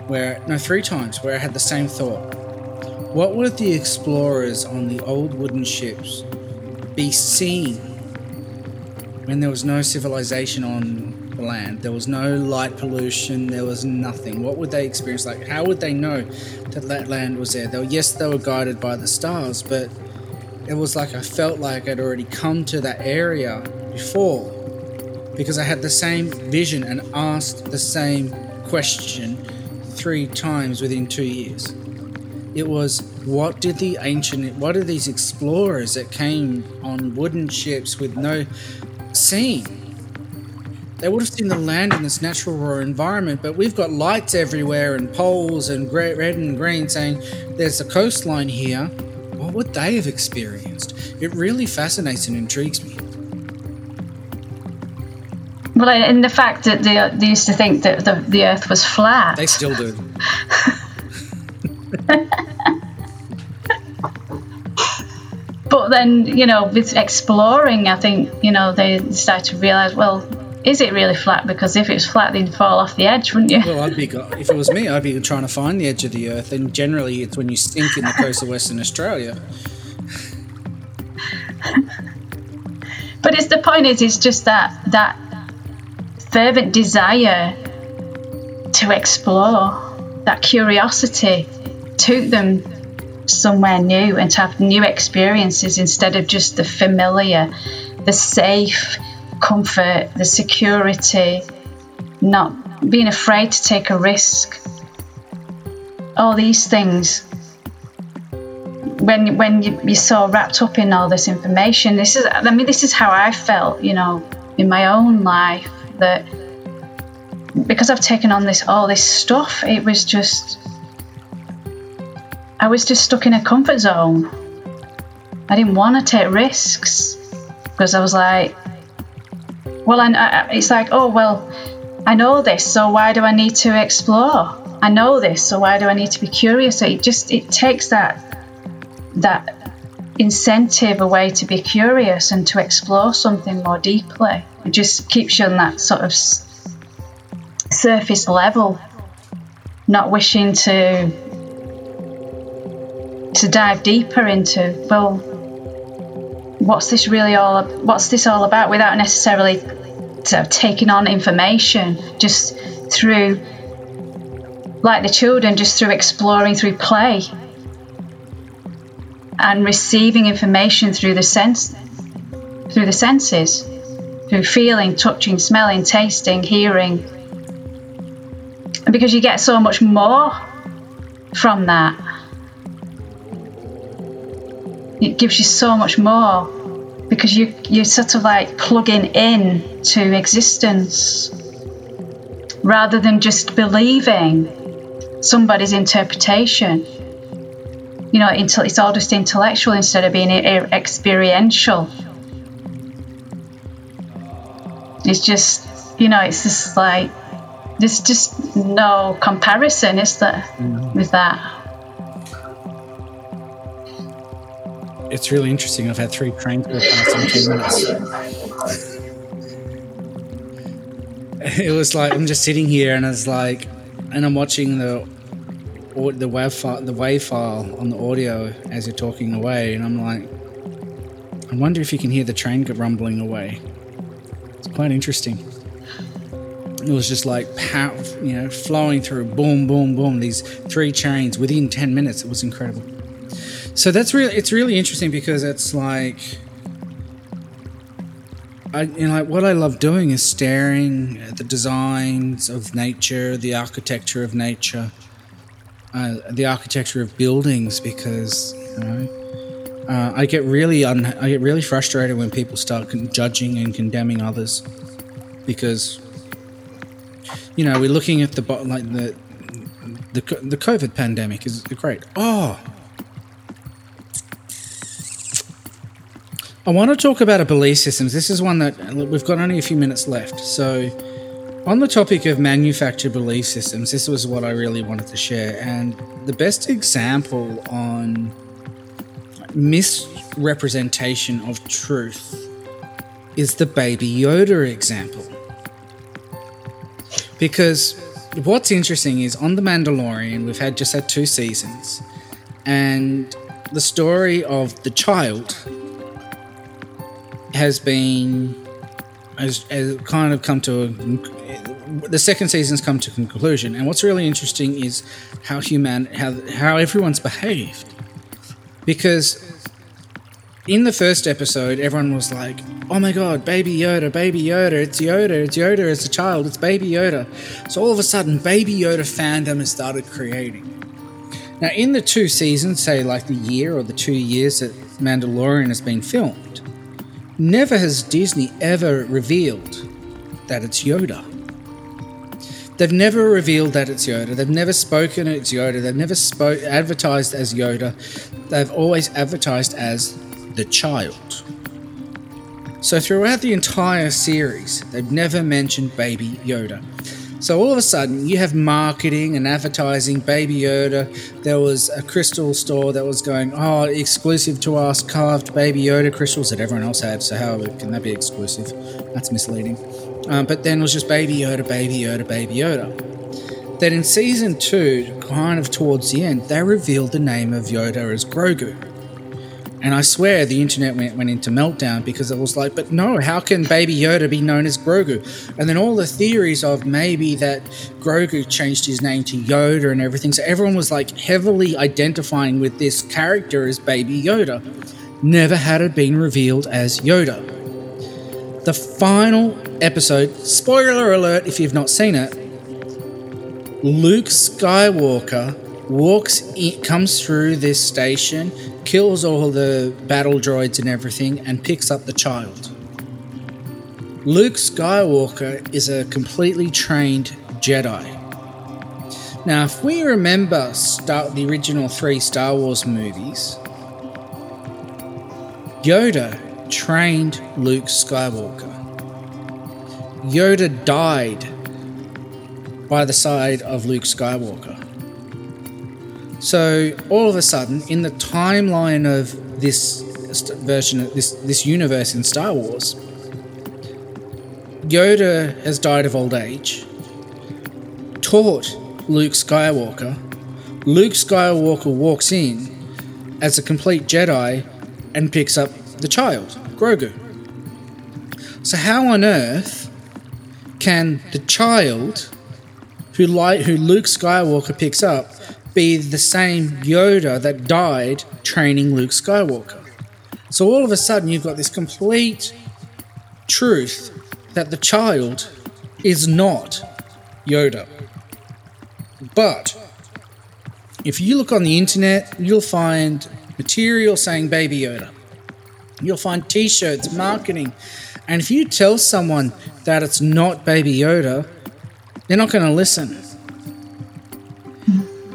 where no, three times, where I had the same thought. What would the explorers on the old wooden ships be seeing when there was no civilization on the land? There was no light pollution. There was nothing. What would they experience? Like, how would they know that that land was there? They were, yes, they were guided by the stars, but it was like I felt like I'd already come to that area before because I had the same vision and asked the same question three times within two years. It was what did the ancient, what are these explorers that came on wooden ships with no seen? They would have seen the land in this natural raw environment, but we've got lights everywhere and poles and red and green saying there's a coastline here. What they have experienced? It really fascinates and intrigues me. Well, and the fact that they, they used to think that the, the Earth was flat. They still do. But then, you know, with exploring, I think, you know, they start to realise, well, is it really flat? Because if it's flat, then you'd fall off the edge, wouldn't you? Well, I'd be if it was me, I'd be trying to find the edge of the earth, and generally it's when you sink in the coast of Western Australia. But it's the point is, it's just that that fervent desire to explore, that curiosity took them somewhere new and to have new experiences instead of just the familiar, the safe comfort, the security, not being afraid to take a risk. All these things when when you, you're so wrapped up in all this information this is i mean this is how i felt you know in my own life that because i've taken on this all this stuff it was just i was just stuck in a comfort zone i didn't want to take risks because i was like well I, I, uh, uh, it's like oh well i know this so why do i need to explore i know this so why do i need to be curious so it just it takes that that incentive away to be curious and to explore something more deeply. It just keeps you on that sort of surface level, not wishing to to dive deeper into well, what's this really all? What's this all about? Without necessarily sort of taking on information, just through like the children, just through exploring through play and receiving information through the sense through the senses through feeling touching smelling tasting hearing and because you get so much more from that it gives you so much more because you you're sort of like plugging in to existence rather than just believing somebody's interpretation you know, it's all just intellectual instead of being experiential. It's just, you know, it's just like there's just no comparison, is there, mm-hmm. with that? It's really interesting. I've had three trains go past in ten minutes. It was like I'm just sitting here and it's like, and I'm watching the au- the wave file, the wave file on the audio as you're talking away, and I'm like, I wonder if you can hear the train rumbling away. It's quite interesting. It was just like pow, you know, flowing through, boom, boom, boom. These three trains within ten minutes. It was incredible. So that's really, it's really interesting because it's like, I, you know, like what I love doing is staring at the designs of nature, the architecture of nature, uh, the architecture of buildings because you know uh, I get really un- I get really frustrated when people start con- judging and condemning others because you know we're looking at the bo- like the the the COVID pandemic is great. Oh, I want to talk about a belief systems. This is one that we've got only a few minutes left, so On the topic of manufactured belief systems, this was what I really wanted to share. And the best example on misrepresentation of truth is the Baby Yoda example. Because what's interesting is on The Mandalorian, we've had just had two seasons, and the story of the child has been has, has kind of come to a, the second season's come to conclusion. And what's really interesting is how human how how everyone's behaved. Because in the first episode everyone was like oh my god baby yoda baby yoda it's yoda it's yoda as a child it's baby yoda. So all of a sudden baby yoda fandom has started creating. Now in the two seasons say like the year or the two years that mandalorian has been filmed Never has Disney ever revealed that it's Yoda. They've never revealed that it's Yoda. They've never spoken it's Yoda. They've never spoke advertised as Yoda. They've always advertised as the child. So throughout the entire series, they've never mentioned Baby Yoda. So all of a sudden, you have marketing and advertising Baby Yoda. There was a crystal store that was going, oh, exclusive to us, carved Baby Yoda crystals that everyone else had. So how can that be exclusive? That's misleading. Um, but then it was just Baby Yoda, Baby Yoda, Baby Yoda. Then in season two, kind of towards the end, they revealed the name of Yoda as Grogu. And I swear the internet went, went into meltdown because it was like, but no, how can Baby Yoda be known as Grogu? And then all the theories of maybe that Grogu changed his name to Yoda and everything. So everyone was like heavily identifying with this character as Baby Yoda. Never had it been revealed as Yoda. The final episode, spoiler alert if you've not seen it, Luke Skywalker walks in, comes through this station kills all the battle droids and everything, and picks up the child. Luke Skywalker is a completely trained Jedi. Now, if we remember the original three Star Wars movies, Yoda trained Luke Skywalker. Yoda died by the side of Luke Skywalker. So all of a sudden, in the timeline of this version this this universe in Star Wars, Yoda has died of old age. Taught Luke Skywalker. Luke Skywalker walks in as a complete Jedi and picks up the child, Grogu. So how on earth can the child who light who Luke Skywalker picks up be the same Yoda that died training Luke Skywalker. So all of a sudden, you've got this complete truth that the child is not Yoda. But if you look on the internet, you'll find material saying Baby Yoda. You'll find t shirts, marketing. And if you tell someone that it's not Baby Yoda, they're not going to listen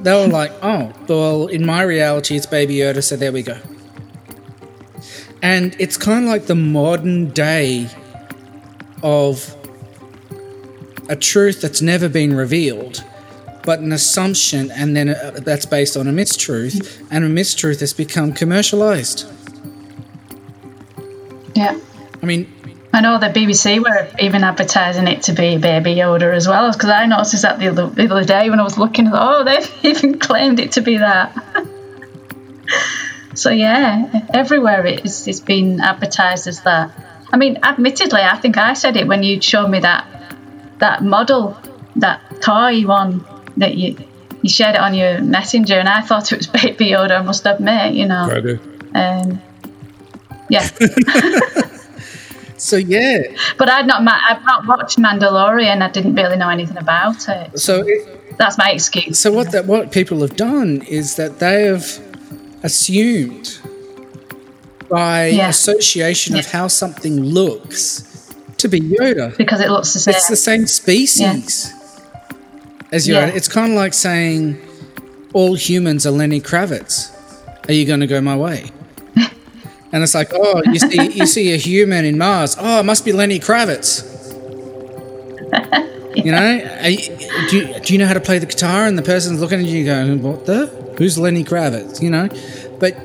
they were like, oh, well, in my reality, it's Baby Yoda, so there we go. And it's kind of like the modern day of a truth that's never been revealed, but an assumption, and then uh, that's based on a mistruth, and a mistruth has become commercialized. Yeah. I mean, I know the BBC were even advertising it to be Baby Yoda as well, because I noticed that the other, the other day when I was looking. At oh, they've even claimed it to be that. so yeah, everywhere it's it's been advertised as that. I mean, admittedly, I think I said it when you showed me that that model, that toy one that you you shared it on your messenger, and I thought it was Baby Yoda. I must admit, you know. Grogu. Um, yeah. So yeah, but I'd not I've not watched Mandalorian. I didn't really know anything about it. So it, that's my excuse. So what that what people have done is that they have assumed by yeah. association yeah. of how something looks to be Yoda because it looks the same. It's the same species yeah. as Yoda. It's kind of like saying all humans are Lenny Kravitz. Are you going to go my way? And it's like, oh, you see, you see a human in Mars. Oh, it must be Lenny Kravitz. You know, you- do you, do you know how to play the guitar? And the person's looking at you going, "What the? Who's Lenny Kravitz?" You know, but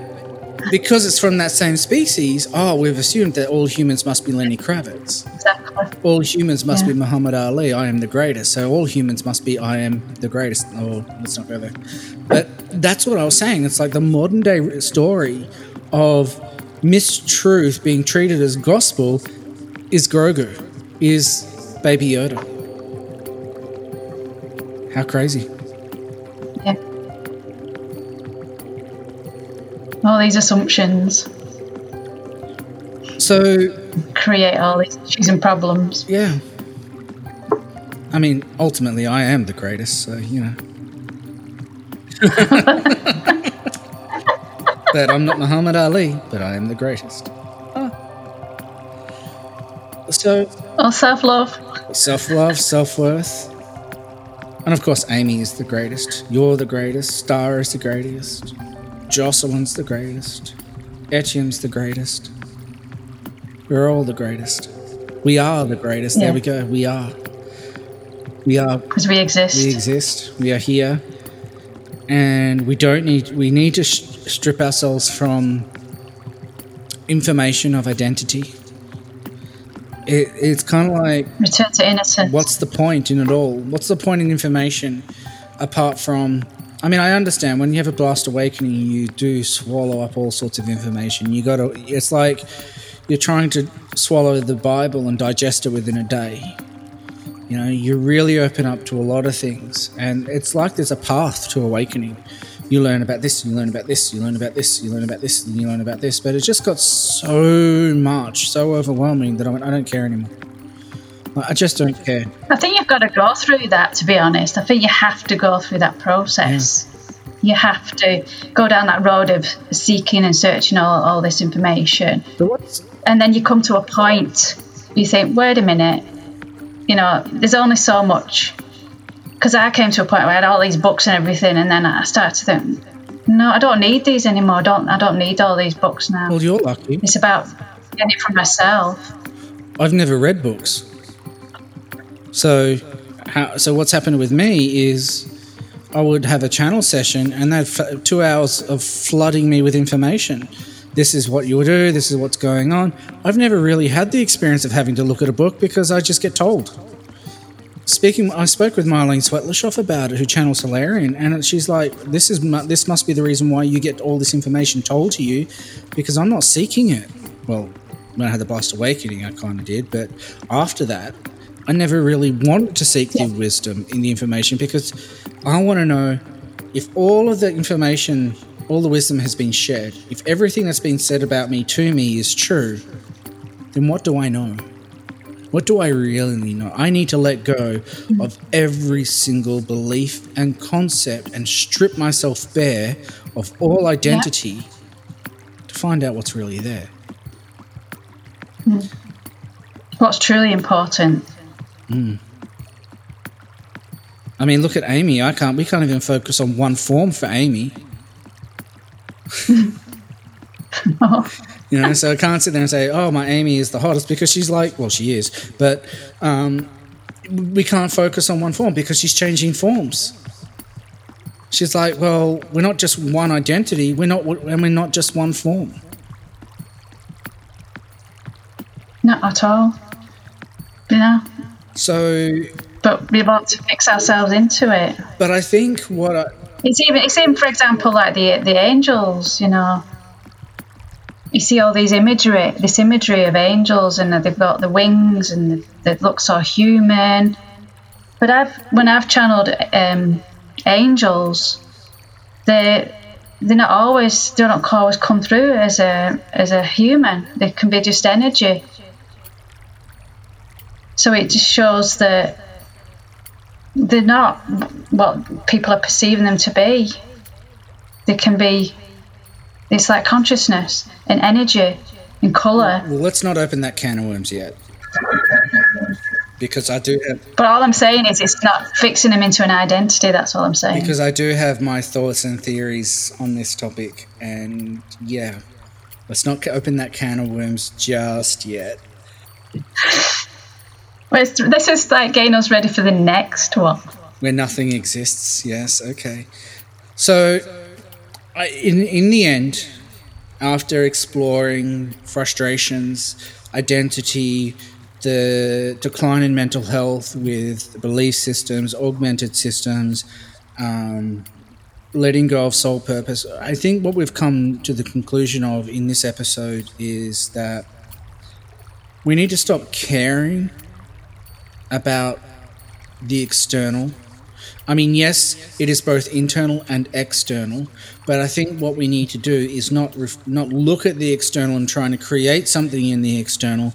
because it's from that same species, oh, we've assumed that all humans must be Lenny Kravitz. Exactly. All humans must Yeah. be Muhammad Ali. I am the greatest. So all humans must be I am the greatest. Oh, let's not go there. But that's what I was saying. It's like the modern day story of mistruth being treated as gospel is Grogu, is Baby Yoda. How crazy. Yeah. All these assumptions So, create all these issues and problems. yeah. I mean, ultimately, I am the greatest, so, you know. but I'm not Muhammad Ali, but I am the greatest. Ah. So, Or self love. self love, self worth. And of course, Amy is the greatest. You're the greatest. Star is the greatest. Jocelyn's the greatest. Etienne's the greatest. We're all the greatest. We are the greatest. Yeah. There we go. We are. We are. Because we exist. We exist. We are here. And we don't need. We need to sh- strip ourselves from information of identity. It, it's kind of like Return to innocence. what's the point in it all? What's the point in information apart from? I mean, I understand when you have a blast awakening, you do swallow up all sorts of information. You got to. It's like you're trying to swallow the Bible and digest it within a day. You know, you really open up to a lot of things, and it's like there's a path to awakening. You learn about this, you learn about this, you learn about this, you learn about this, and you learn about this. But it just got so much, so overwhelming that I went, I don't care anymore. Like, I just don't care. I think you've got to go through that, to be honest. I think you have to go through that process. You have to go down that road of seeking and searching all, all this information. And then you come to a point, you think, wait a minute, you know, there's only so much. Because I came to a point where I had all these books and everything, and then I started to think, no, I don't need these anymore. I don't, I don't need all these books now. well, you're lucky. It's about getting it for myself. I've never read books. So, how, so what's happened with me is I would have a channel session and they'd f- two hours of flooding me with information. This is what you would do. This is what's going on. I've never really had the experience of having to look at a book because I just get told. Speaking, I spoke with Marlene Swetlishoff about it, who channels Hilarion, and she's like, "This is this must be the reason why you get all this information told to you, because I'm not seeking it." Well, when I had the blast awakening, I kind of did, but after that, I never really wanted to seek the wisdom in the information because I want to know if all of the information, all the wisdom has been shared, if everything that's been said about me to me is true, then what do I know? What do I really know? I need to let go mm-hmm. of every single belief and concept and strip myself bare of all identity to find out what's really there. Mm. What's truly important. Mm. I mean, look at Amy. I can't. We can't even focus on one form for Amy. you know, so I can't sit there and say, "Oh, my Amy is the hottest," because she's like, well, she is, but um, we can't focus on one form because she's changing forms. She's like, well, we're not just one identity. We're not, and we're not just one form. Not at all. You know? So, But we want to fix ourselves into it. but I think what I, It's even, it's even, for example, like the the angels. You know, you see all these imagery, this imagery of angels, and they've got the wings, and they look so human. But I've when I've channeled um, angels, they they're not always they don't always come through as a as a human. They can be just energy. So it just shows that they're not what people are perceiving them to be. They can be. It's like consciousness and energy and color. well, let's not open that can of worms yet, because I do have But all I'm saying is, it's not fixing them into an identity. That's all I'm saying. because I do have my thoughts and theories on this topic, and yeah, let's not open that can of worms just yet. Well, this is like getting us ready for the next one. Where nothing exists. Yes. Okay. So, I, in in the end, after exploring frustrations, identity, the decline in mental health with belief systems, augmented systems, um, letting go of soul purpose. I think what we've come to the conclusion of in this episode is that we need to stop caring about the external. I mean, yes, it is both internal and external, but I think what we need to do is not ref- not look at the external and trying to create something in the external,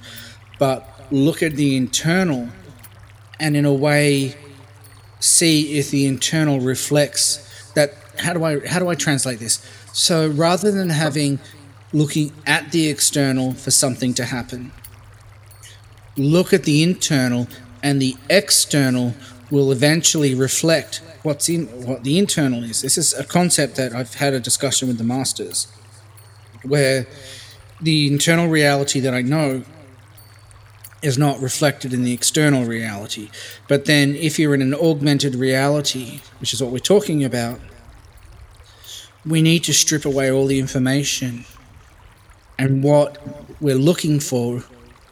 but look at the internal and in a way see if the internal reflects that how do I how do I translate this? So rather than having looking at the external for something to happen, look at the internal and the external will eventually reflect what's in what the internal is. This is a concept that I've had a discussion with the masters where the internal reality that I know is not reflected in the external reality. But then, if you're in an augmented reality, which is what we're talking about, we need to strip away all the information. And what we're looking for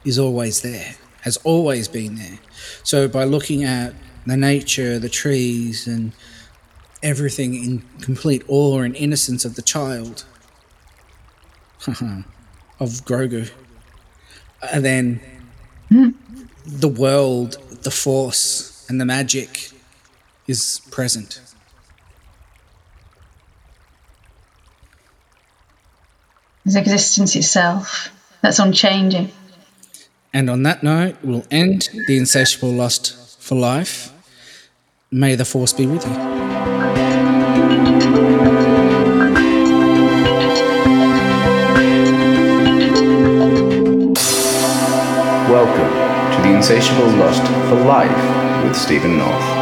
is always there, has always been there. So, by looking at the nature, the trees, and everything in complete awe and innocence of the child, of Grogu, and then hmm. the world, the force, and the magic is present. Is existence itself that's unchanging. And on that note, we'll end the insatiable lust for life. May the force be with you. Welcome to the Insatiable Lust for Life with Steven North.